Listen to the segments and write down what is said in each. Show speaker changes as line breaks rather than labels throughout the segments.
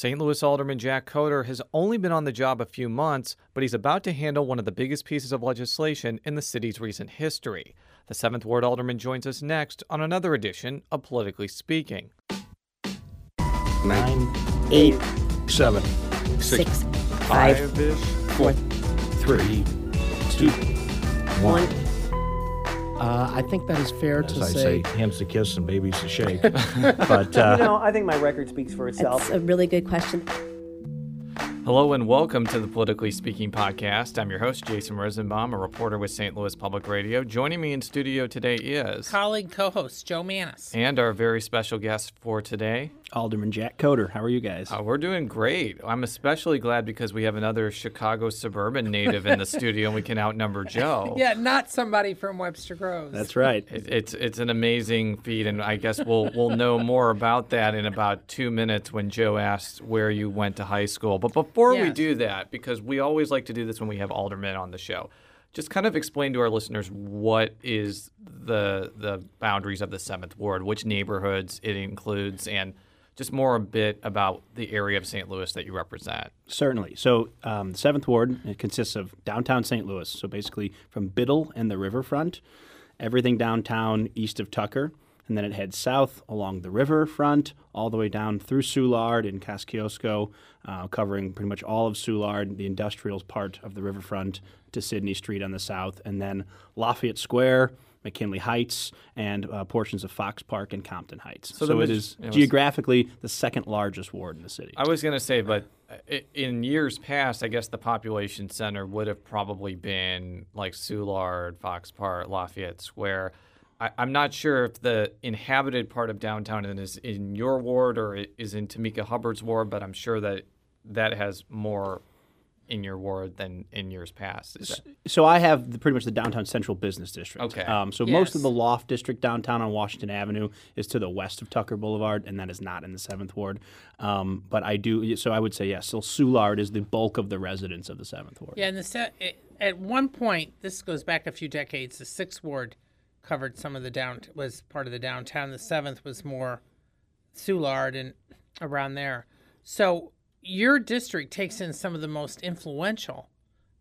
St. Louis Alderman Jack Coatar has only been on the job a few months, but he's about to handle one of the biggest pieces of legislation in the city's recent history. The 7th Ward Alderman joins us next on another edition of Politically Speaking.
Nine, eight, seven,
six, five,
Five-ish.
four,
three, two.
one.
Uh, I think that is fair
As
to
I
say.
say, hands to kiss and babies to shake. but uh,
You know, I think my record speaks for itself.
That's a really good question.
Hello and welcome to the Politically Speaking podcast. I'm your host, Jason Rosenbaum, a reporter with St. Louis Public Radio. Joining me in studio today is,
colleague co-host Jo Mannies.
and our very special guest for today,
Alderman Jack Coatar. How are you guys?
Uh, we're doing great. I'm especially glad because we have another Chicago suburban native in the studio and we can outnumber Jo.
Yeah, not somebody from Webster Groves.
That's right.
It, it's it's an amazing feat, and I guess we'll we'll know more about that in about two minutes when Jo asks where you went to high school. But before we do that, because we always like to do this when we have aldermen on the show, just kind of explain to our listeners what is the the boundaries of the seventh ward, which neighborhoods it includes, and just more a bit about the area of St. Louis that you represent.
Certainly. So, um, the Seventh Ward it consists of downtown St. Louis. So basically, from Biddle and the riverfront, everything downtown east of Tucker, and then it heads south along the riverfront, all the way down through Soulard and Kosciuszko, uh, covering pretty much all of Soulard, the industrial part of the riverfront, to Sidney Street on the south, and then Lafayette Square. McKinley Heights and uh, portions of Fox Park and Compton Heights.
So
So, it is
it was-
geographically the second largest ward in the city.
I was going to say, but in years past, I guess the population center would have probably been like Soulard, Fox Park, Lafayette Square. I, I'm not sure if the inhabited part of downtown is in your ward or is in Tamika Hubbard's ward, but I'm sure that that has more in your ward than in years past. Is that-
So I have the, pretty much the downtown central business district.
Okay.
Um, so most of the loft district downtown on Washington Avenue is to the west of Tucker Boulevard, and that is not in the Seventh Ward. Um, but I do. So I would say yes. So Soulard is the bulk of the residents of the Seventh Ward.
Yeah, and the se- at one point, this goes back a few decades. The sixth ward covered some of the down was part of the downtown. The seventh was more Soulard and around there. So your district takes in some of the most influential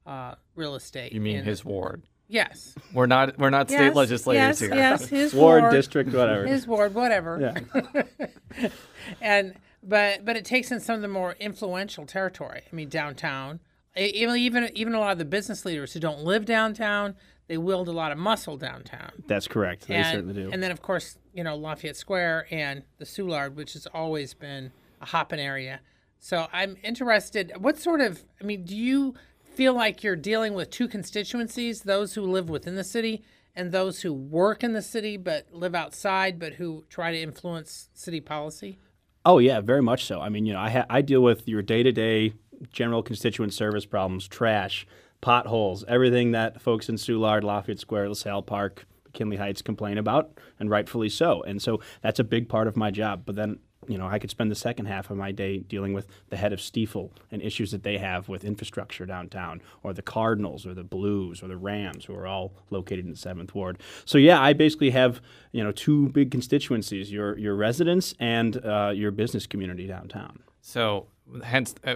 uh, real estate.
you mean
in-
his ward?
Yes.
We're not. We're not state legislators
yes,
here.
Yes, his
Ward,
ward,
district, whatever.
his ward, whatever. and but but it takes in some of the more influential territory. I mean, downtown. Even even even a lot of the business leaders who don't live downtown, they wield a lot of muscle downtown.
That's correct. They
and,
certainly do.
And then of course, you know, Lafayette Square and the Soulard, which has always been a hopping area. So I'm interested. What sort of? I mean, do you feel like you're dealing with two constituencies: those who live within the city and those who work in the city but live outside, but who try to influence city policy?
Oh yeah, very much so. I mean, you know, I ha- I deal with your day to day general constituent service problems, trash, potholes, everything that folks in Soulard, Lafayette Square, LaSalle Park, McKinley Heights complain about, and rightfully so. And so that's a big part of my job. But then. You know, I could spend the second half of my day dealing with the head of Stifel and issues that they have with infrastructure downtown, or the Cardinals, or the Blues, or the Rams, who are all located in the Seventh Ward. So yeah, I basically have you know two big constituencies: your your residents and uh, your business community downtown.
So, hence, uh,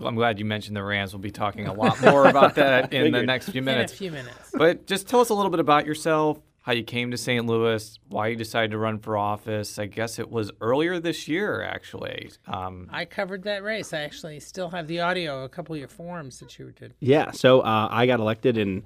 I'm glad you mentioned the Rams. We'll be talking a lot more about that in the next few
In
minutes.
a few minutes.
But just tell us a little bit about yourself, how you came to St. Louis, why you decided to run for office. I guess it was earlier this year, actually. Um,
I covered that race. I actually still have the audio of a couple of your forums that you did.
Yeah, so uh, I got elected in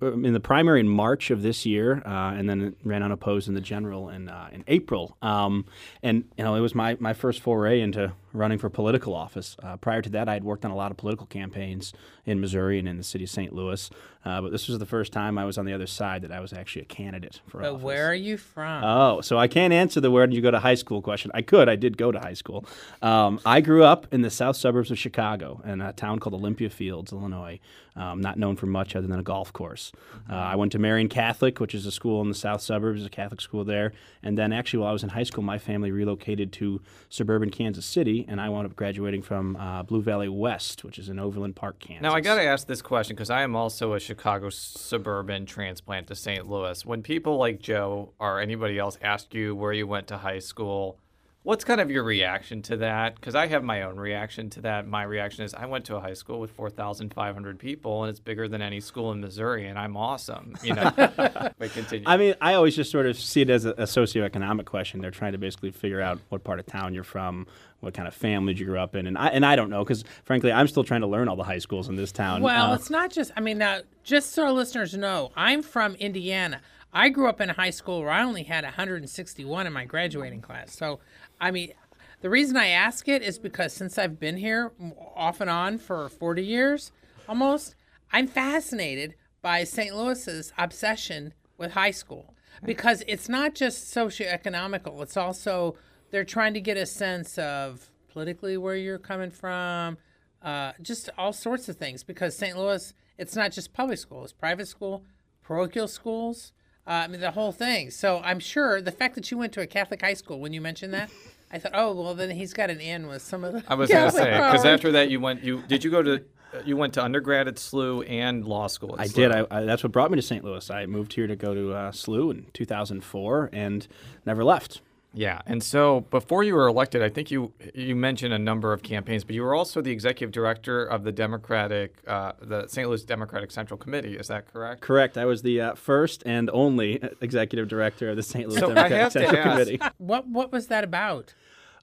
in the primary in March of this year, uh, and then ran unopposed in the general in uh, in April. Um, and you know, it was my my first foray into running for political office. Uh, prior to that, I had worked on a lot of political campaigns in Missouri and in the city of St. Louis. Uh, but this was the first time I was on the other side that I was actually a candidate for
But
office.
where are you from?
Oh, so I can't answer the where did you go to high school question. I could. I did go to high school. Um, I grew up in the south suburbs of Chicago in a town called Olympia Fields, Illinois. Um, not known for much other than a golf course. Uh, I went to Marion Catholic, which is a school in the south suburbs, a Catholic school there. And then actually, while I was in high school, my family relocated to suburban Kansas City, and I wound up graduating from uh, Blue Valley West, which is in Overland Park, Kansas.
now, I got to ask this question because I am also a Chicago suburban transplant to St. Louis. When people like Jo or anybody else ask you where you went to high school, What's kind of your reaction to that? Because I have my own reaction to that. My reaction is I went to a high school with 4,500 people, and it's bigger than any school in Missouri, and I'm awesome. You know, but continue.
I mean, I always just sort of see it as a, a socioeconomic question. They're trying to basically figure out what part of town you're from, what kind of family you grew up in, and I and I don't know because frankly, I'm still trying to learn all the high schools in this town.
Well,
Uh,
it's not just. I mean, now just so our listeners know, I'm from Indiana. I grew up in a high school where I only had 161 in my graduating class. So, I mean, the reason I ask it is because since I've been here off and on for 40 years, almost, I'm fascinated by St. Louis's obsession with high school because it's not just socioeconomical. It's also they're trying to get a sense of politically where you're coming from, uh, just all sorts of things. Because St. Louis, it's not just public school; it's private school, parochial schools. Uh, I mean, the whole thing. So I'm sure the fact that you went to a Catholic high school when you mentioned that, I thought, oh well, then he's got an in with some of the.
I was going to
Catholic
say because after that you went. You did you go to? You went to undergrad at SLU and law school. At
I
SLU.
did. I, I, that's what brought me to St. Louis. I moved here to go to uh, SLU in 2004 and never left.
Yeah, and so before you were elected, I think you you mentioned a number of campaigns, but you were also the executive director of the Democratic, uh, the St. Louis Democratic Central Committee. Is that correct?
Correct. I was the uh, first and only executive director of the St. Louis
So
Democratic Central
ask-
Committee.
What what was that about?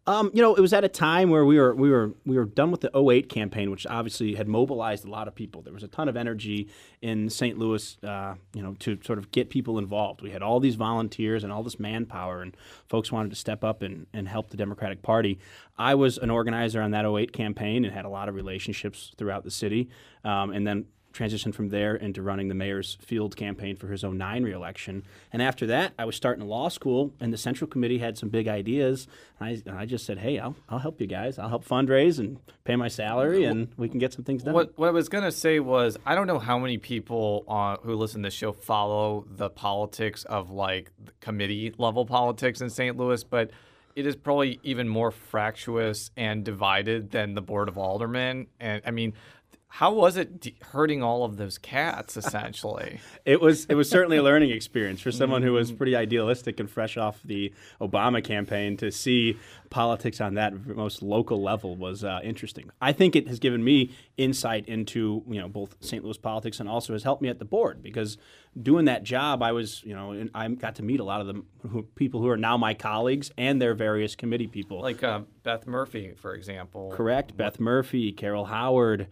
Um, you know, it was at a time where we were we were we were done with the 08 campaign, which obviously had mobilized a lot of people. There was a ton of energy in St. Louis, uh, you know, to sort of get people involved. We had all these volunteers and all this manpower, and folks wanted to step up and, and help the Democratic Party. I was an organizer on that 08 campaign and had a lot of relationships throughout the city, um, and then transitioned from there into running the mayor's field campaign for his 09 reelection. And after that, I was starting law school, and the Central Committee had some big ideas. I, I just said, hey, I'll, I'll help you guys. I'll help fundraise and pay my salary, and we can get some things done.
What what I was gonna say was I don't know how many people uh, who listen to the show follow the politics of like committee level politics in St. Louis, but it is probably even more fractious and divided than the board of aldermen. And I mean, how was it de- hurting all of those cats essentially?
It was it was certainly a learning experience for someone who was pretty idealistic and fresh off the Obama campaign to see politics on that most local level was uh, interesting. I think it has given me insight into you know both St. Louis politics and also has helped me at the board because doing that job I was you know I got to meet a lot of the who, people who are now my colleagues and their various committee people.
like uh, Beth Murphy, for example.
Correct. Beth Murphy, Carol Howard,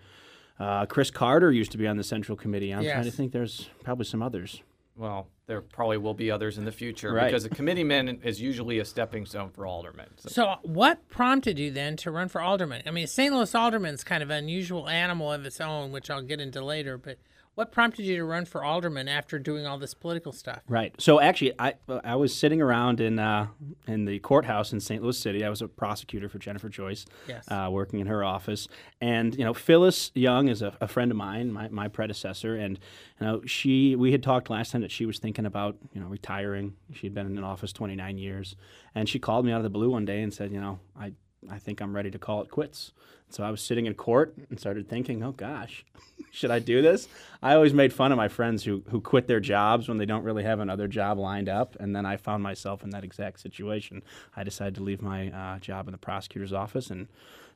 uh, Chris Carter used to be on the Central Committee. I'm trying to think. There's probably some others.
Well, there probably will be others in the future
Right.
because a committeeman is usually a stepping stone for aldermen. So-
So, what prompted you then to run for alderman? I mean, St. Louis alderman's kind of an unusual animal of its own, which I'll get into later. But what prompted you to run for alderman after doing all this political stuff?
Right. So actually, I I was sitting around in uh, in the courthouse in St. Louis City. I was a prosecutor for Jennifer Joyce,
Yes.
uh, working in her office. And you know, Phyllis Young is a, a friend of mine, my, my predecessor, and you know, she we had talked last time that she was thinking about you know retiring. She had been in an office 29 years, and she called me out of the blue one day and said, you know, I I think I'm ready to call it quits. So I was sitting in court and started thinking, oh gosh, should I do this? I always made fun of my friends who, who quit their jobs when they don't really have another job lined up. And then I found myself in that exact situation. I decided to leave my uh, job in the prosecutor's office and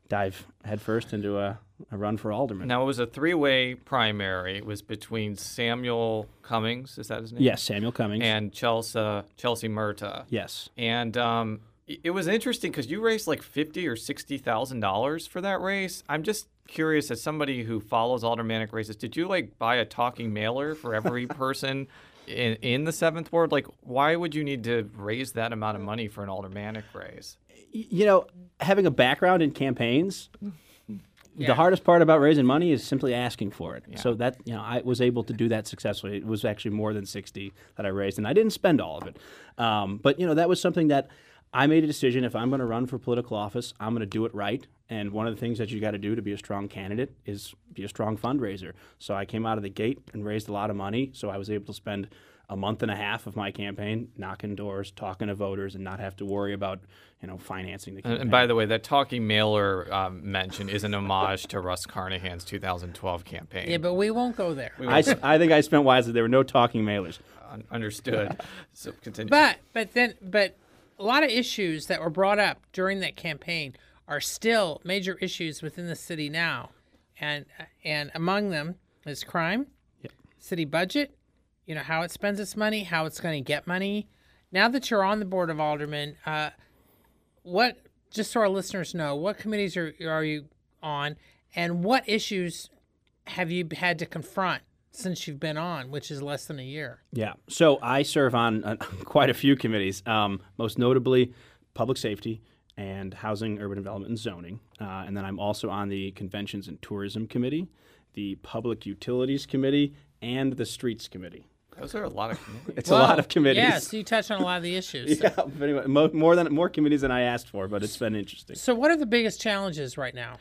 dive headfirst into a, a run for alderman.
Now it was a three-way primary. It was between Samuel Cummings, is that his name?
yes, Samuel Cummings.
And Chelsea Chelsea Murta.
yes.
And um, it it was interesting because you raised like fifty or sixty thousand dollars for that race. I'm just curious, as somebody who follows aldermanic races, did you like buy a talking mailer for every person in in the seventh ward? Like, why would you need to raise that amount of money for an aldermanic race?
You know, having a background in campaigns,
Yeah.
the hardest part about raising money is simply asking for it. So that you know, I was able to do that successfully. It was actually more than sixty that I raised, and I didn't spend all of it. Um, but you know, that was something that I made a decision. If I'm going to run for political office, I'm going to do it right. And one of the things that you got to do to be a strong candidate is be a strong fundraiser. So I came out of the gate and raised a lot of money. So I was able to spend a month and a half of my campaign knocking doors, talking to voters, and not have to worry about you know financing the
And,
campaign.
and by the way, that talking mailer um, mention is an homage to Russ Carnahan's 2012 campaign.
Yeah, but we won't go there.
I think I spent wisely. There were no talking mailers.
Un- understood. so continue.
But but then but a lot of issues that were brought up during that campaign are still major issues within the city now, and and among them is crime, city budget, you know how it spends its money, how it's going to get money. Now that you're on the board of aldermen, uh, what just so our listeners know, what committees are are you on, and what issues have you had to confront since you've been on, which is less than a year?
Yeah. So I serve on uh, quite a few committees, um, most notably public safety and housing, urban development, and zoning. Uh, and then I'm also on the conventions and tourism committee, the public utilities committee, and the streets committee.
Those are a lot of committees.
It's a lot of committees.
Yeah, so you touch on a lot of the issues.
Yeah, pretty much. Mo- more than more committees than I asked for, but it's been interesting.
So, what are the biggest challenges right now?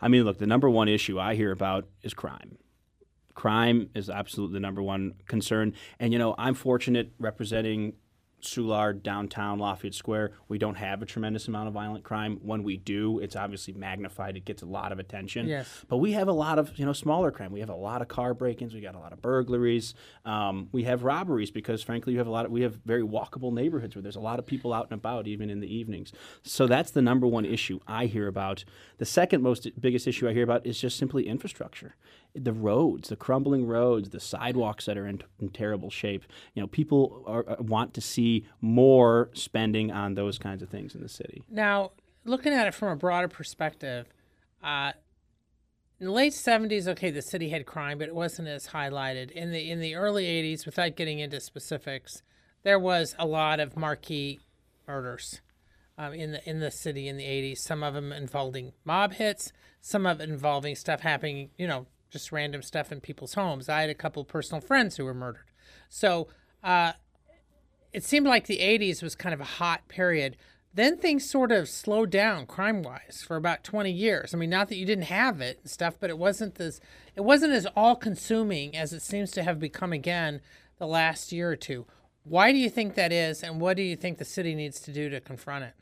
I mean, look, the number one issue I hear about is crime. Crime is absolutely the number one concern. And, you know, I'm fortunate representing Soulard, downtown Lafayette Square. We don't have a tremendous amount of violent crime. When we do, it's obviously magnified. It gets a lot of attention.
Yes.
But we have a lot of, you know, smaller crime. We have a lot of car break-ins. We got a lot of burglaries. Um, we have robberies because, frankly, you have a lot. Of, we have very walkable neighborhoods where there's a lot of people out and about, even in the evenings. So that's the number one issue I hear about. The second most biggest issue I hear about is just simply infrastructure the roads, the crumbling roads, the sidewalks that are in, in terrible shape. You know, people are, are- want to see more spending on those kinds of things in the city.
Now, looking at it from a broader perspective, uh, in the late '70s, okay, the city had crime, but it wasn't as highlighted. In the in the early '80s, without getting into specifics, there was a lot of marquee murders um, in the in the city in the '80s. Some of them involving mob hits, some of involving stuff happening, you know, just random stuff in people's homes. I had a couple personal friends who were murdered, so. Uh, it seemed like the 80s was kind of a hot period. Then things sort of slowed down crime wise for about 20 years. I mean, not that you didn't have it and stuff, but it wasn't this it wasn't as all consuming as it seems to have become again the last year or two. Why do you think that is and what do you think the city needs to do to confront it?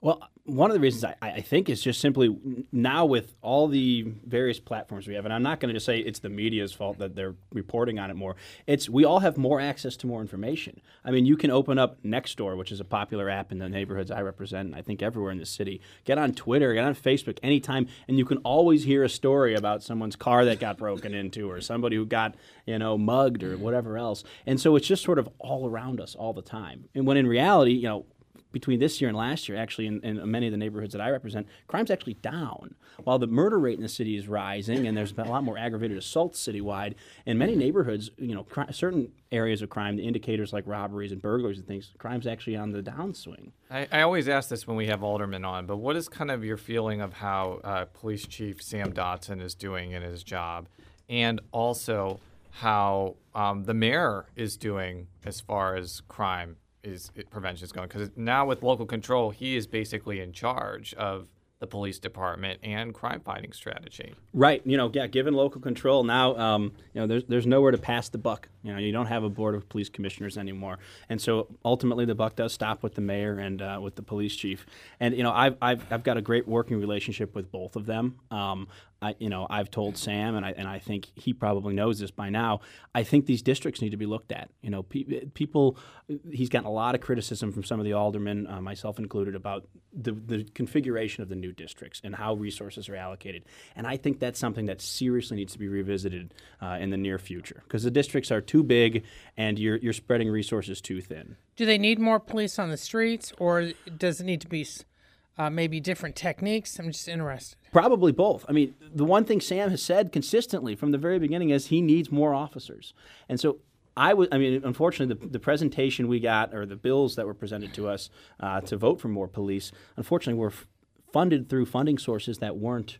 Well, one of the reasons I, I think is just simply now with all the various platforms we have, and I'm not going to just say it's the media's fault that they're reporting on it more. It's we all have more access to more information. I mean, you can open up Nextdoor, which is a popular app in the neighborhoods I represent, and I think everywhere in the city. Get on Twitter, get on Facebook anytime, and you can always hear a story about someone's car that got broken into, or somebody who got you know mugged, or whatever else. And so it's just sort of all around us all the time. And when in reality, you know between this year and last year, actually, in, in many of the neighborhoods that I represent, crime's actually down. While the murder rate in the city is rising, and there's been a lot more aggravated assaults citywide, in many neighborhoods, you know, certain areas of crime, the indicators like robberies and burglaries and things, crime's actually on the downswing.
I, I always ask this when we have aldermen on, but what is kind of your feeling of how uh, Police Chief Sam Dotson is doing in his job, and also how um, the mayor is doing as far as crime is prevention is going? Because now with local control, he is basically in charge of the police department and crime fighting strategy.
Right. You know, yeah, given local control now, um, you know, there's there's nowhere to pass the buck. You know, you don't have a board of police commissioners anymore, and so ultimately the buck does stop with the mayor and uh, with the police chief. And you know, I've, I've I've got a great working relationship with both of them. Um, I, you know, I've told Sam, and I and I think he probably knows this by now. I think these districts need to be looked at. You know, pe- people. He's gotten a lot of criticism from some of the aldermen, uh, myself included, about the the configuration of the new districts and how resources are allocated. And I think that's something that seriously needs to be revisited uh, in the near future because the districts are too big and you're you're spreading resources too thin.
Do they need more police on the streets, or does it need to be uh, maybe different techniques? I'm just interested.
Probably both. I mean, the one thing Sam has said consistently from the very beginning is he needs more officers. And so I was, I mean, unfortunately, the, the presentation we got or the bills that were presented to us uh, to vote for more police, unfortunately, were f- funded through funding sources that weren't.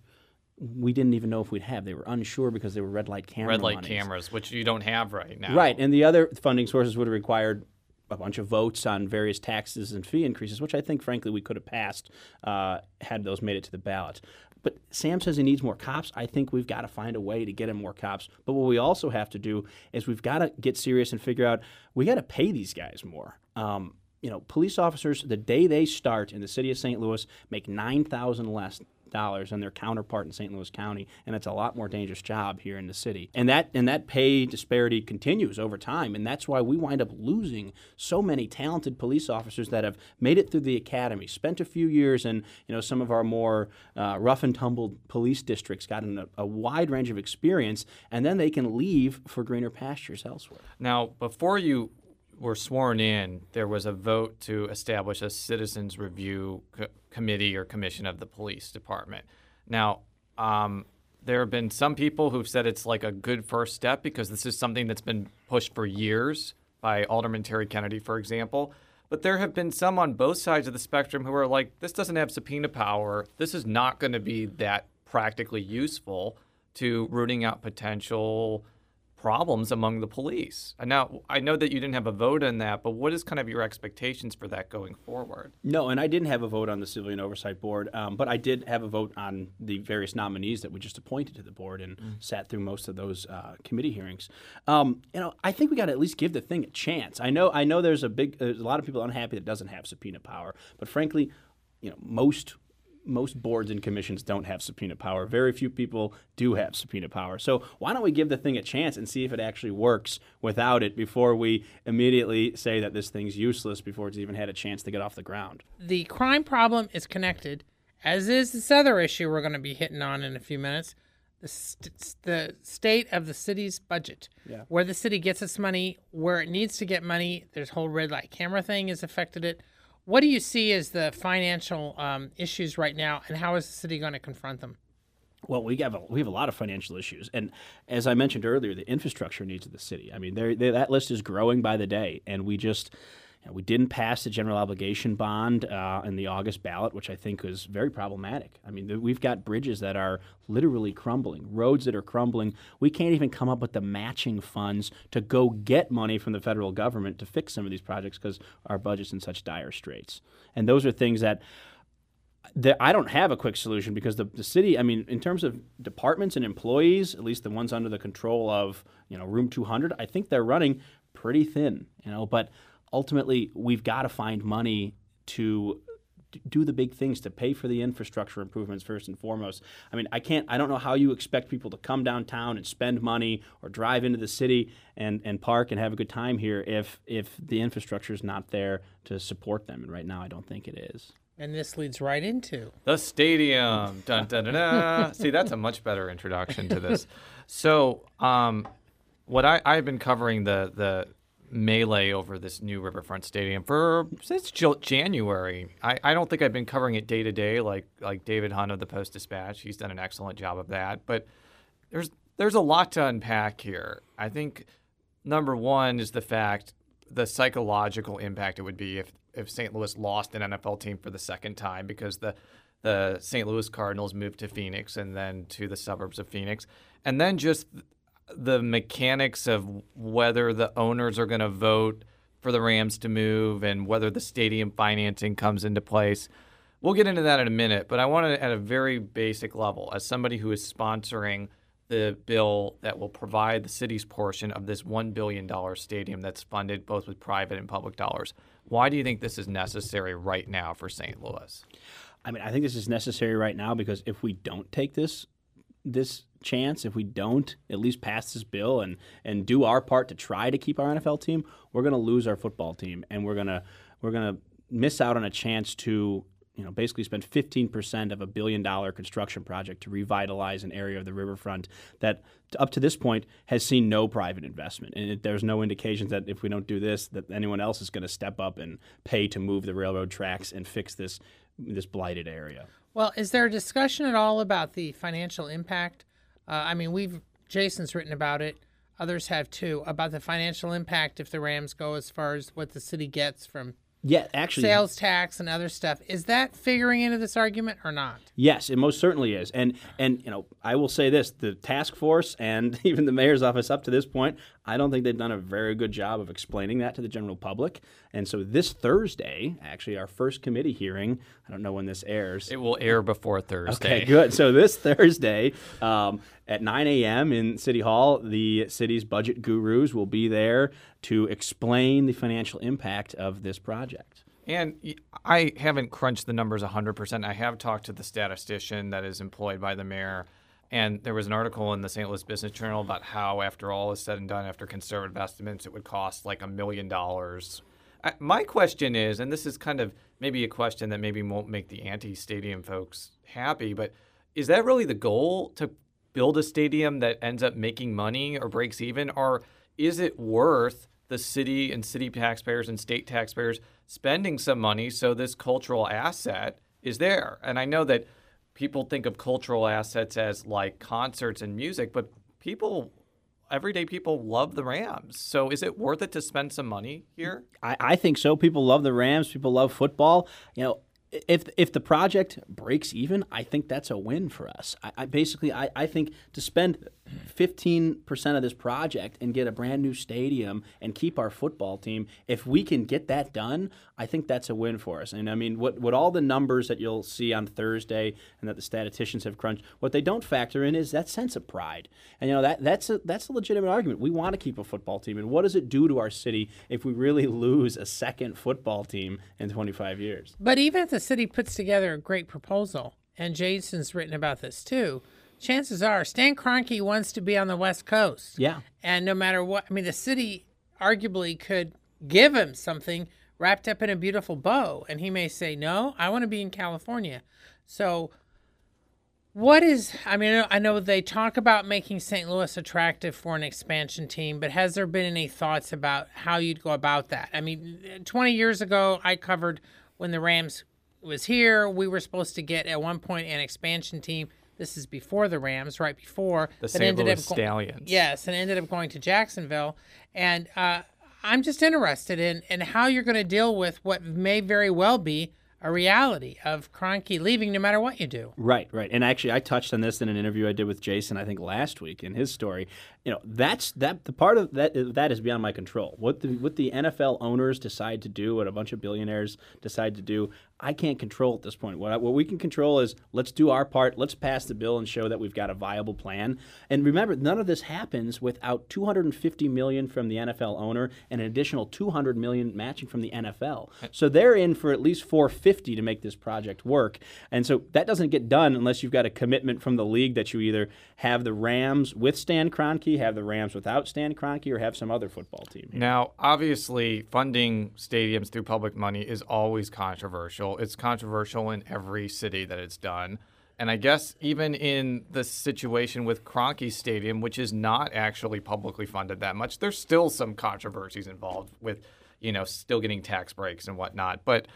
We didn't even know if we'd have. They were unsure because they were red light camera.
Red light
monies.
cameras, which you don't have right now.
Right, and the other funding sources would have required a bunch of votes on various taxes and fee increases, which I think, frankly, we could have passed uh, had those made it to the ballot. But Sam says he needs more cops. I think we've got to find a way to get him more cops. But what we also have to do is we've got to get serious and figure out we got to pay these guys more. Um, you know, police officers, the day they start in the city of St. Louis, make nine thousand less dollars than their counterpart in St. Louis County, and it's a lot more dangerous job here in the city. And that and that pay disparity continues over time, and that's why we wind up losing so many talented police officers that have made it through the academy, spent a few years in you know some of our more uh, rough and tumble police districts, gotten a, a wide range of experience, and then they can leave for greener pastures elsewhere.
Now, before you were sworn in, there was a vote to establish a citizens review co- committee or commission of the police department. Now, um, there have been some people who've said it's like a good first step because this is something that's been pushed for years by Alderman Terry Kennedy, for example. But there have been some on both sides of the spectrum who are like, this doesn't have subpoena power. This is not going to be that practically useful to rooting out potential problems among the police. And now I know that you didn't have a vote on that, but what is kind of your expectations for that going forward?
No, and I didn't have a vote on the Civilian Oversight Board, um, but I did have a vote on the various nominees that we just appointed to the board and sat through most of those uh, committee hearings. Um, you know, I think we got to at least give the thing a chance. I know, I know, there's a big, there's a lot of people unhappy that doesn't have subpoena power, but frankly, you know, most most boards and commissions don't have subpoena power. Very few people do have subpoena power. So why don't we give the thing a chance and see if it actually works without it before we immediately say that this thing's useless before it's even had a chance to get off the ground?
The crime problem is connected, as is this other issue we're going to be hitting on in a few minutes. The, st- the state of the city's budget,
Yeah.
where the city gets its money, where it needs to get money. There's whole red light camera thing has affected it. What do you see as the financial um, issues right now, and how is the city going to confront them?
Well, we have a, we have a lot of financial issues, and as I mentioned earlier, the infrastructure needs of the city. I mean, there that list is growing by the day, and we just we didn't pass the general obligation bond uh, in the August ballot, which I think was very problematic. I mean, th- we've got bridges that are literally crumbling, roads that are crumbling. We can't even come up with the matching funds to go get money from the federal government to fix some of these projects because our budget's in such dire straits. And those are things that I don't have a quick solution because the, the city, I mean, in terms of departments and employees, at least the ones under the control of, you know, Room 200, I think they're running pretty thin, you know, but ultimately we've got to find money to do the big things to pay for the infrastructure improvements first and foremost. I mean, I can't I don't know how you expect people to come downtown and spend money or drive into the city and, and park and have a good time here if if the infrastructure is not there to support them. And right now I don't think it is.
And this leads right into
The stadium. Dun, dun, dun, dun. See, that's a much better introduction to this. So, um, what I, I've been covering the the melee over this new Riverfront Stadium for since January. I, I don't think I've been covering it day to day like like David Hunn of the Post Dispatch. He's done an excellent job of that. But there's there's a lot to unpack here. I think number one is the fact the psychological impact it would be if if St. Louis lost an NFL team for the second time because the the St. Louis Cardinals moved to Phoenix and then to the suburbs of Phoenix, and then just the mechanics of whether the owners are going to vote for the Rams to move and whether the stadium financing comes into place. We'll get into that in a minute, but I want to, at a very basic level, as somebody who is sponsoring the bill that will provide the city's portion of this $1 billion stadium that's funded both with private and public dollars, why do you think this is necessary right now for St. Louis?
I mean, I think this is necessary right now because if we don't take this this chance, if we don't at least pass this bill and and do our part to try to keep our NFL team, we're going to lose our football team, and we're gonna we're gonna miss out on a chance to you know basically spend 15% of a billion dollar construction project to revitalize an area of the riverfront that up to this point has seen no private investment and it, there's no indications that if we don't do this that anyone else is going to step up and pay to move the railroad tracks and fix this this blighted area
Well, is there a discussion at all about the financial impact? Uh, I mean, we've Jason's written about it. Others have too about the financial impact if the Rams go as far as what the city gets from
yeah actually
sales tax and other stuff. Is that figuring into this argument or not?
Yes, it most certainly is. And and you know, I will say this, the task force and even the mayor's office up to this point, I don't think they've done a very good job of explaining that to the general public. And so this Thursday, actually our first committee hearing, I don't know when this airs.
It will air before Thursday.
Okay, good. So this Thursday um, at 9 a.m. in City Hall, the city's budget gurus will be there to explain the financial impact of this project.
And I haven't crunched the numbers 100%. I have talked to the statistician that is employed by the mayor. And there was an article in the St. Louis Business Journal about how, after all is said and done, after conservative estimates, it would cost like a million dollars. My question is, and this is kind of maybe a question that maybe won't make the anti stadium folks happy, but is that really the goal to build a stadium that ends up making money or breaks even? Or is it worth the city and city taxpayers and state taxpayers spending some money so this cultural asset is there? And I know that people think of cultural assets as like concerts and music, but people, everyday people love the Rams. So is it worth it to spend some money here?
I, I think so. People love the Rams. People love football. You know, if if the project breaks even, I think that's a win for us. I, I basically I, I think to spend fifteen percent of this project and get a brand new stadium and keep our football team, if we can get that done, I think that's a win for us. And I mean, what what all the numbers that you'll see on Thursday and that the statisticians have crunched, what they don't factor in is that sense of pride. And you know that that's a that's a legitimate argument. We want to keep a football team, and what does it do to our city if we really lose a second football team in 25 years?
But even if the city puts together a great proposal, and Jason's written about this too, chances are Stan Kroenke wants to be on the West Coast.
Yeah.
And no matter what, I mean, the city arguably could give him something wrapped up in a beautiful bow, and he may say, "No, I want to be in California." So, what is? I mean, I know they talk about making St. Louis attractive for an expansion team, but has there been any thoughts about how you'd go about that? I mean, 20 years ago, I covered when the Rams was here. We were supposed to get at one point an expansion team. This is before the Rams, right before
The
that
St.
ended
Louis
up go-
Stallions.
Yes, and ended up going to Jacksonville. And uh, I'm just interested in, in how you're going to deal with what may very well be a reality of Kroenke leaving no matter what you do.
Right, right. And actually, I touched on this in an interview I did with Jason, I think last week in his story. You know, that's that the part of that that is beyond my control. What the what the NFL owners decide to do, what a bunch of billionaires decide to do, I can't control at this point. What I, what we can control is let's do our part. Let's pass the bill and show that we've got a viable plan. And remember, none of this happens without 250 million from the NFL owner and an additional 200 million matching from the NFL. So they're in for at least 450 to make this project work. And so that doesn't get done unless you've got a commitment from the league that you either have the Rams with Stan Kroenke, have the Rams without Stan Kroenke, or have some other football team.
Now, obviously, funding stadiums through public money is always controversial. It's controversial in every city that it's done. And I guess even in the situation with Kroenke Stadium, which is not actually publicly funded that much, there's still some controversies involved with, you know, still getting tax breaks and whatnot. But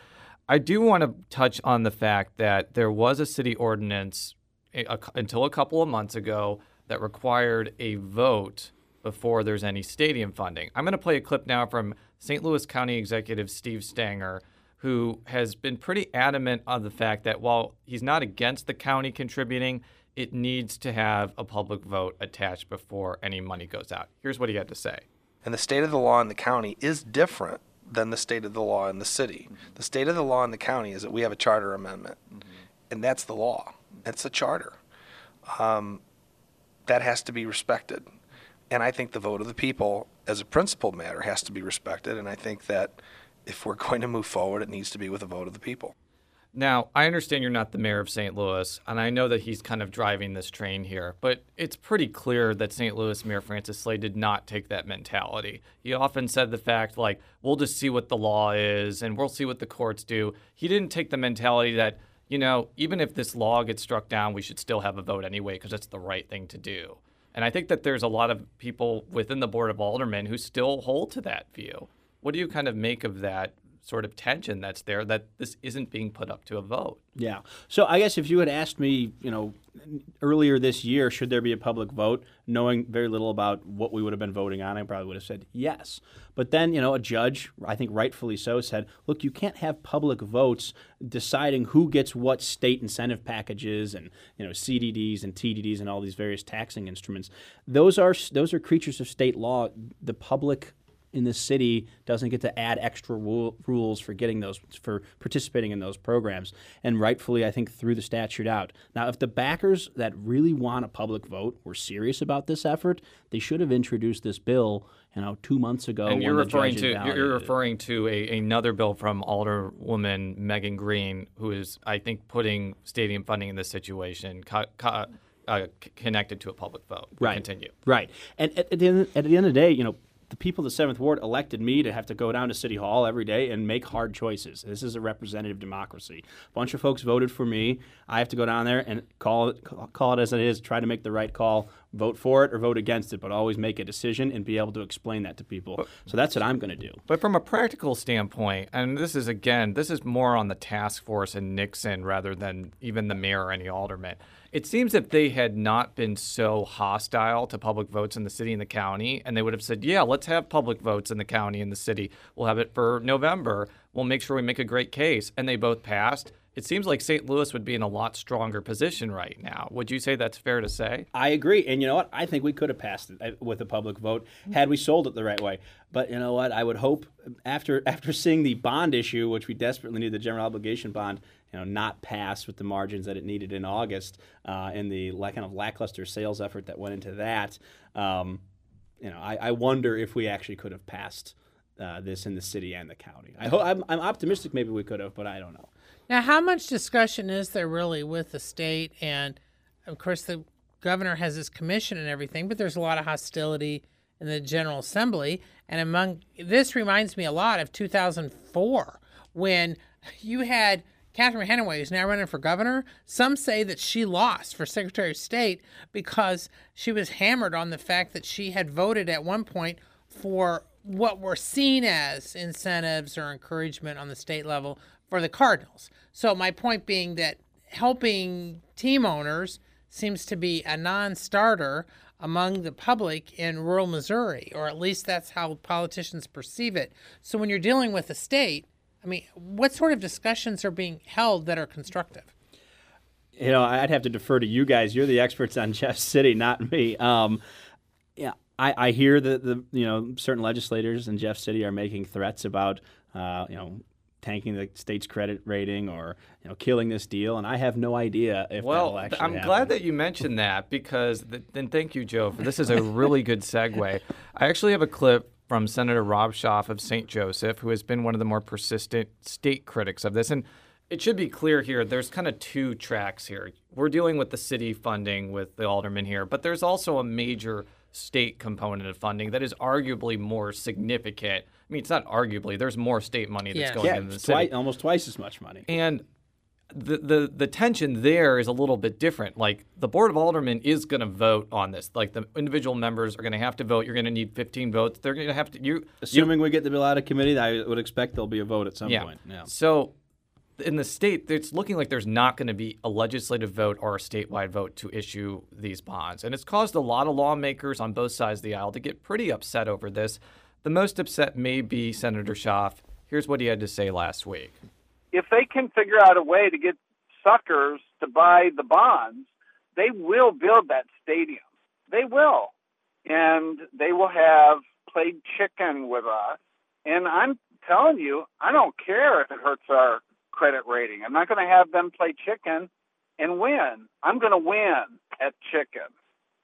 I do want to touch on the fact that there was a city ordinance eh, a, a, until a couple of months ago that required a vote before there's any stadium funding. I'm going to play a clip now from St. Louis County Executive Steve Stenger, who has been pretty adamant on the fact that while he's not against the county contributing, it needs to have a public vote attached before any money goes out. Here's what he had to say.
And the state of the law in the county is different than the state of the law in the city. The state of the law in the county is that we have a charter amendment, and that's the law. That's a charter. Um, that has to be respected. And I think the vote of the people, as a principled matter, has to be respected. And I think that if we're going to move forward, it needs to be with a vote of the people.
Now, I understand you're not the mayor of St. Louis, and I know that he's kind of driving this train here, but it's pretty clear that St. Louis Mayor Francis Slay did not take that mentality. He often said the fact, like, we'll just see what the law is and we'll see what the courts do. He didn't take the mentality that, you know, even if this law gets struck down, we should still have a vote anyway because it's the right thing to do. And I think that there's a lot of people within the Board of Aldermen who still hold to that view. What do you kind of make of that sort of tension that's there that this isn't being put up to a vote?
Yeah. So I guess if you had asked me, you know, earlier this year, should there be a public vote, knowing very little about what we would have been voting on, I probably would have said yes. But then, you know, a judge, I think rightfully so, said, look, you can't have public votes deciding who gets what state incentive packages and, you know, CDDs and TDDs and all these various taxing instruments. Those are those are creatures of state law. The public in this city doesn't get to add extra rule, rules for getting those for participating in those programs, and rightfully, I think threw the statute out. Now, if the backers that really want a public vote were serious about this effort, they should have introduced this bill, you know, two months ago.
And you're referring to you're- you're
validated it.
referring to a, another bill from Alderwoman Megan Green, who is I think putting stadium funding in this situation co- co- uh, connected to a public vote.
Right.
Continue.
Right. And at, at, the end, at the end of the day, you know, the people of the Seventh Ward elected me to have to go down to City Hall every day and make hard choices. This is a representative democracy. A bunch of folks voted for me. I have to go down there and call it, call it as it is, try to make the right call, vote for it or vote against it, but always make a decision and be able to explain that to people. So that's what I'm going to do.
But from a practical standpoint, and this is again, this is more on the task force and Nixon rather than even the mayor or any alderman. It seems if they had not been so hostile to public votes in the city and the county, and they would have said, "Yeah, let's have public votes in the county and the city. We'll have it for November. We'll make sure we make a great case," and they both passed. It seems like St. Louis would be in a lot stronger position right now. Would you say that's fair to say?
I agree, and you know what? I think we could have passed it uh, with a public vote had we sold it the right way. But you know what? I would hope after after seeing the bond issue, which we desperately need, the general obligation bond, you know, not pass with the margins that it needed in August, uh, and the kind of lackluster sales effort that went into that. Um, you know, I, I wonder if we actually could have passed uh, this in the city and the county. I hope I'm, I'm optimistic. Maybe we could have, but I don't know.
Now, how much discussion is there really with the state? And of course, the governor has his commission and everything, but there's a lot of hostility in the General Assembly. And among this reminds me a lot of 2004 when you had Catherine Hanaway, is now running for governor. Some say that she lost for Secretary of State because she was hammered on the fact that she had voted at one point for what were seen as incentives or encouragement on the state level for the Cardinals. So my point being that helping team owners seems to be a non-starter among the public in rural Missouri, or at least that's how politicians perceive it. So when you're dealing with a state, I mean, what sort of discussions are being held that are constructive?
you know, I'd have to defer to you guys. You're the experts on Jeff City, not me. Um, yeah, I, I hear that the you know certain legislators in Jeff City are making threats about uh, you know tanking the state's credit rating or you know killing this deal, and I have no idea if
Well,
that'll actually
I'm
happen.
glad that you mentioned that because then thank you, Joe, for this is a really good segue. I actually have a clip from Senator Rob Schaaf of St. Joseph, who has been one of the more persistent state critics of this. And it should be clear here there's kind of two tracks here. We're dealing with the city funding with the alderman here, but there's also a major state component of funding that is arguably more significant. I mean, it's not arguably, there's more state money that's
Yeah.
going
yeah,
into the
it's
city.
twi- almost twice as much money.
And the, the the tension there is a little bit different. Like the board of aldermen is going to vote on this. Like the individual members are going to have to vote. You're going to need 15 votes. They're going to have to you
Assuming we get the bill out of committee, I would expect there'll be a vote at some
yeah.
point. Yeah.
So in the state, it's looking like there's not going to be a legislative vote or a statewide vote to issue these bonds, and it's caused a lot of lawmakers on both sides of the aisle to get pretty upset over this. The most upset may be Senator Schaaf. Here's what he had to say last week.
If they can figure out a way to get suckers to buy the bonds, they will build that stadium. They will. And they will have played chicken with us. And I'm telling you, I don't care if it hurts our credit rating. I'm not going to have them play chicken and win. I'm going to win at chicken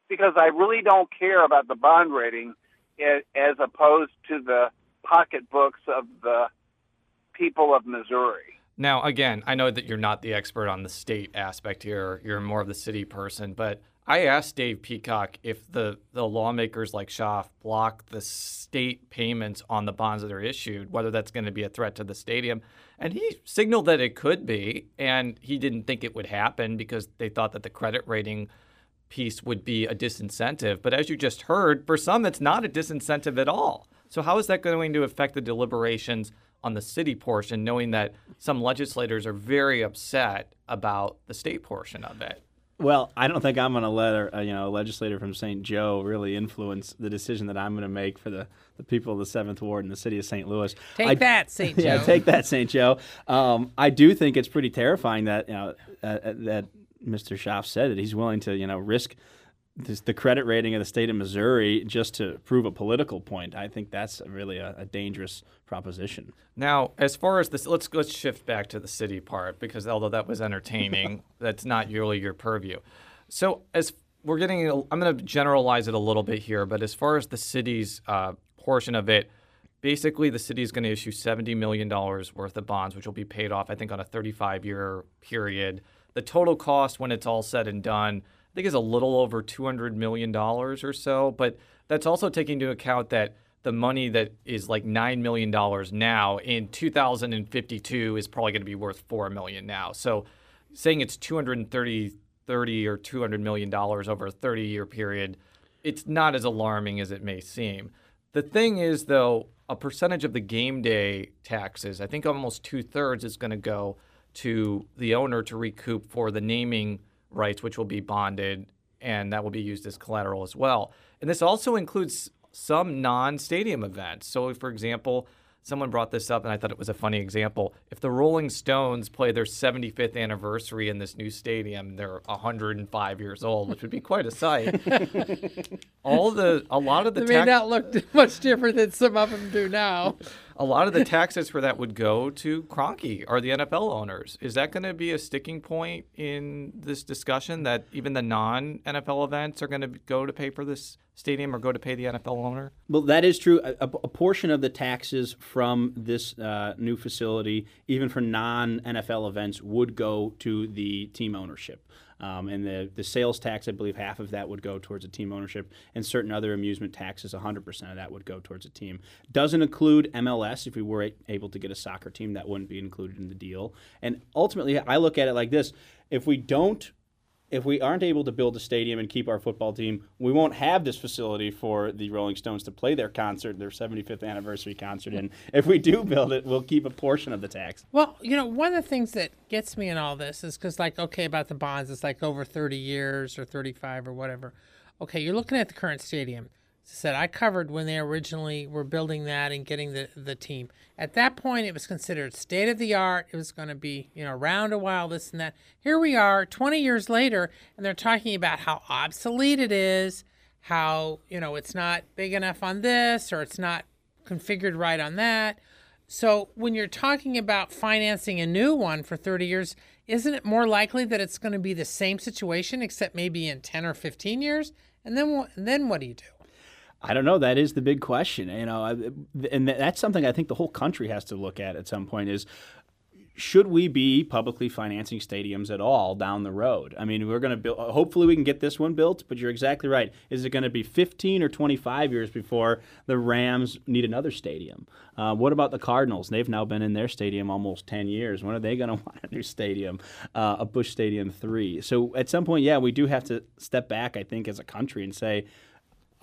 because I really don't care about the bond rating as opposed to the pocketbooks of the people of Missouri.
Now, again, I know that you're not the expert on the state aspect here. You're more of the city person, but I asked Dave Peacock if the, the lawmakers like Schaaf block the state payments on the bonds that are issued, whether that's going to be a threat to the stadium. And he signaled that it could be, and he didn't think it would happen because they thought that the credit rating piece would be a disincentive. But as you just heard, for some, it's not a disincentive at all. So, how is that going to affect the deliberations on the city portion, knowing that some legislators are very upset about the state portion of it?
Well, I don't think I'm going to let a, you know a legislator from St. Joe really influence the decision that I'm going to make for the, the people of the Seventh Ward in the city of St. Louis.
Take
I-
that, St. Joe.
yeah,
Joe.
take that, St. Joe. Um, I do think it's pretty terrifying that you know uh, uh, that Mr. Schaaf said that he's willing to you know risk this, the credit rating of the state of Missouri just to prove a political point. I think that's really a, a dangerous proposition.
Now, as far as this, let's let's shift back to the city part because although that was entertaining, that's not really your purview. So as we're getting, I'm going to generalize it a little bit here, but as far as the city's uh, portion of it, basically the city is going to issue 70 million dollars worth of bonds, which will be paid off, I think, on a 35 year period. The total cost when it's all said and done think is a little over $200 million or so. But that's also taking into account that the money that is like $9 million now in 2052 is probably going to be worth 4 million now. So saying it's 230 30 or 200 million dollars over a 30 year period, it's not as alarming as it may seem. The thing is though, a percentage of the game day taxes, I think almost two thirds is going to go to the owner to recoup for the naming rights, which will be bonded and that will be used as collateral as well. And this also includes some non stadium events. So, for example, someone brought this up and I thought it was a funny example. If the Rolling Stones play their 75th anniversary in this new stadium, they're 105 years old, which would be quite a sight. All the a lot of the
They may
tax-
not look much different than some of them do now.
A lot of the taxes for that would go to Kroenke or the NFL owners. Is that going to be a sticking point in this discussion that even the non NFL events are going to go to pay for this stadium or go to pay the NFL owner?
Well, that is true. A, a- a portion of the taxes from this uh, new facility, even for non NFL events, would go to the team ownership. Um, and the, the sales tax, I believe half of that would go towards a team ownership, and certain other amusement taxes, 100% of that would go towards a team. Doesn't include MLS. If we were able to get a soccer team, that wouldn't be included in the deal. And ultimately, I look at it like this if we don't if we aren't able to build a stadium and keep our football team, we won't have this facility for the Rolling Stones to play their concert, their 75th anniversary concert And If we do build it, we'll keep a portion of the tax.
Well, you know, one of the things that gets me in all this is because, like, okay, about the bonds, it's like over 30 years or 35 or whatever. Okay, you're looking at the current stadium. Said, I covered when they originally were building that and getting the, the team. At that point, it was considered state of the art. It was going to be, you know, around a while, this and that. Here we are 20 years later, and they're talking about how obsolete it is, how, you know, it's not big enough on this or it's not configured right on that. So when you're talking about financing a new one for 30 years, isn't it more likely that it's going to be the same situation except maybe in 10 or 15 years? And then and then what do you do?
I don't know. That is the big question. You know, and that's something I think the whole country has to look at at some point. Is should we be publicly financing stadiums at all down the road? I mean, we're going to build. Hopefully, we can get this one built. But you're exactly right. Is it going to be 15 or 25 years before the Rams need another stadium? Uh, what about the Cardinals? They've now been in their stadium almost 10 years. When are they going to want a new stadium, uh, a Busch Stadium three? So at some point, yeah, we do have to step back. I think as a country and say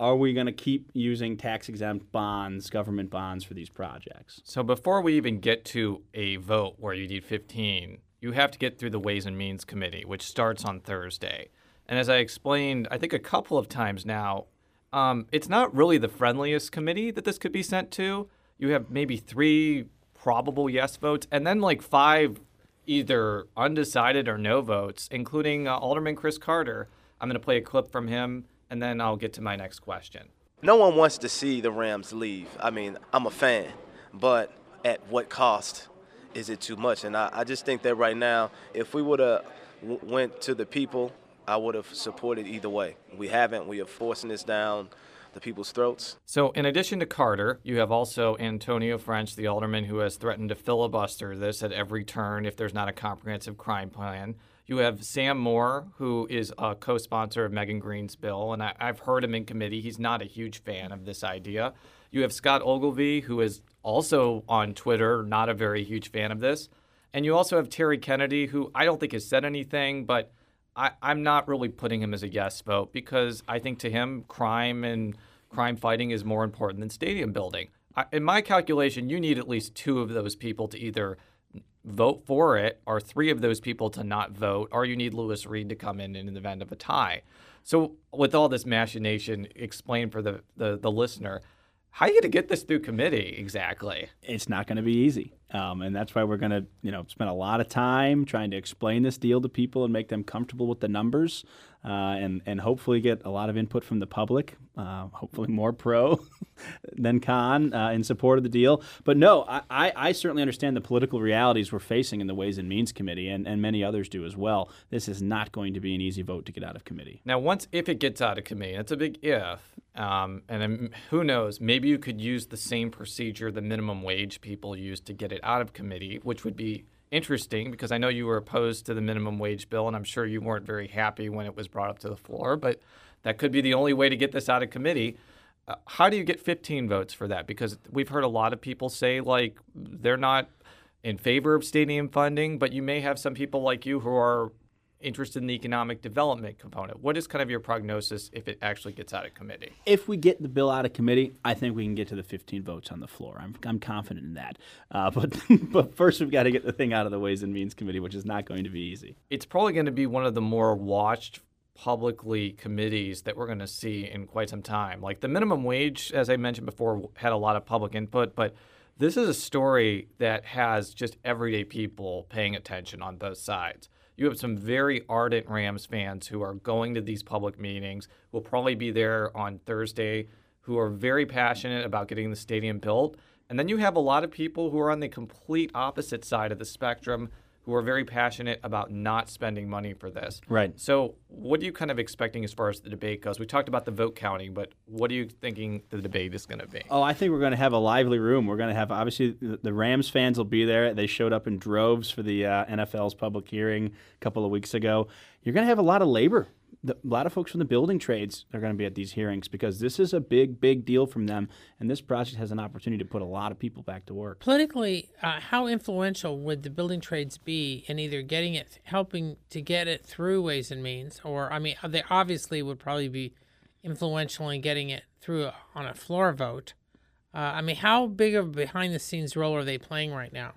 are we going to keep using tax exempt bonds, government bonds for these projects?
So before we even get to a vote where you need 15, you have to get through the Ways and Means Committee, which starts on Thursday. And as I explained, I think a couple of times now, um, it's not really the friendliest committee that this could be sent to. You have maybe three probable yes votes, and then like five either undecided or no votes, including uh, Alderman Chris Carter. I'm going to play a clip from him, and then I'll get to my next question.
No one wants to see the Rams leave. I mean, I'm a fan, but at what cost is it too much? And I, I just think that right now, if we would have w- went to the people, I would have supported either way. We haven't. We are forcing this down the people's throats.
So, in addition to Carter, you have also Antonio French, the alderman who has threatened to filibuster this at every turn if there's not a comprehensive crime plan. You have Sam Moore, who is a co sponsor of Megan Green's bill, and I, I've heard him in committee. He's not a huge fan of this idea. You have Scott Ogilvie, who is also on Twitter, not a very huge fan of this. And you also have Terry Kennedy, who I don't think has said anything, but I, I'm not really putting him as a yes vote because I think to him, crime and crime fighting is more important than stadium building. I, in my calculation, you need at least two of those people to either vote for it, or three of those people to not vote, or you need Lewis Reed to come in in the event of a tie. So, with all this machination, explain for the, the, the listener how are you going to get this through committee exactly?
It's not going to be easy. Um, and that's why we're going to, you know, spend a lot of time trying to explain this deal to people and make them comfortable with the numbers, uh, and and hopefully get a lot of input from the public. Uh, hopefully more pro than con uh, in support of the deal. But no, I, I, I certainly understand the political realities we're facing in the Ways and Means Committee, and, and many others do as well. This is not going to be an easy vote to get out of committee.
Now, once if it gets out of committee, that's a big if, um, and who knows? Maybe you could use the same procedure the minimum wage people used to get it out of committee, which would be interesting because I know you were opposed to the minimum wage bill, and I'm sure you weren't very happy when it was brought up to the floor. But that could be the only way to get this out of committee. Uh, how do you get 15 votes for that? Because we've heard a lot of people say like they're not in favor of stadium funding, but you may have some people like you who are interested in the economic development component. What is kind of your prognosis if it actually gets out of committee?
If we get the bill out of committee, I think we can get to the 15 votes on the floor. I'm, I'm confident in that. Uh, but but first, we've got to get the thing out of the Ways and Means Committee, which is not going to be easy.
It's probably going to be one of the more watched publicly committees that we're going to see in quite some time. Like the minimum wage, as I mentioned before, had a lot of public input, but this is a story that has just everyday people paying attention on both sides. You have some very ardent Rams fans who are going to these public meetings, will probably be there on Thursday, who are very passionate about getting the stadium built. And then you have a lot of people who are on the complete opposite side of the spectrum who are very passionate about not spending money for this.
Right.
So, what are you kind of expecting as far as the debate goes? We talked about the vote counting, but what are you thinking the debate is going to be?
Oh, I think we're going to have a lively room. We're going to have obviously the, the Rams fans will be there. They showed up in droves for the uh, NFL's public hearing a couple of weeks ago. You're going to have a lot of labor the, a lot of folks from the building trades are going to be at these hearings because this is a big, big deal from them, and this project has an opportunity to put a lot of people back to work.
Politically, uh, how influential would the building trades be in either getting it, helping to get it through Ways and Means, or I mean, they obviously would probably be influential in getting it through on a floor vote. Uh, I mean, how big of a behind the scenes role are they playing right now?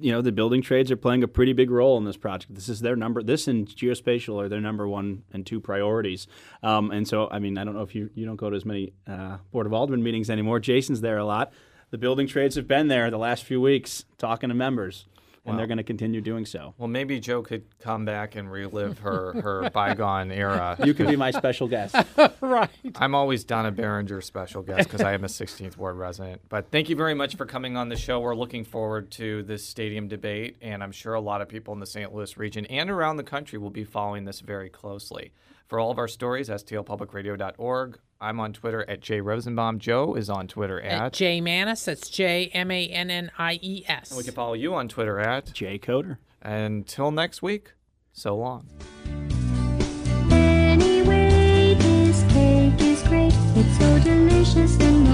You know the building trades are playing a pretty big role in this project. This is their number. This and geospatial are their number one and two priorities. Um, and so, I mean, I don't know if you you don't go to as many uh, board of alderman meetings anymore. Jason's there a lot. The building trades have been there the last few weeks talking to members and they're going to continue doing so.
Well, maybe Jo could come back and relive her, her bygone era.
You could be my special guest.
right.
I'm always Donna Baringer special guest because I am a 16th ward resident. But thank you very much for coming on the show. We're looking forward to this stadium debate, and I'm sure a lot of people in the St. Louis region and around the country will be following this very closely. For all of our stories, stlpublicradio.org. I'm on Twitter at Jay Rosenbaum. Jo is on Twitter at,
at Jay Mannies. That's J M A N N I E S.
And we can follow you on Twitter at
Jay Coatar.
Until next week, so long.
Anyway, this cake is great. It's so delicious and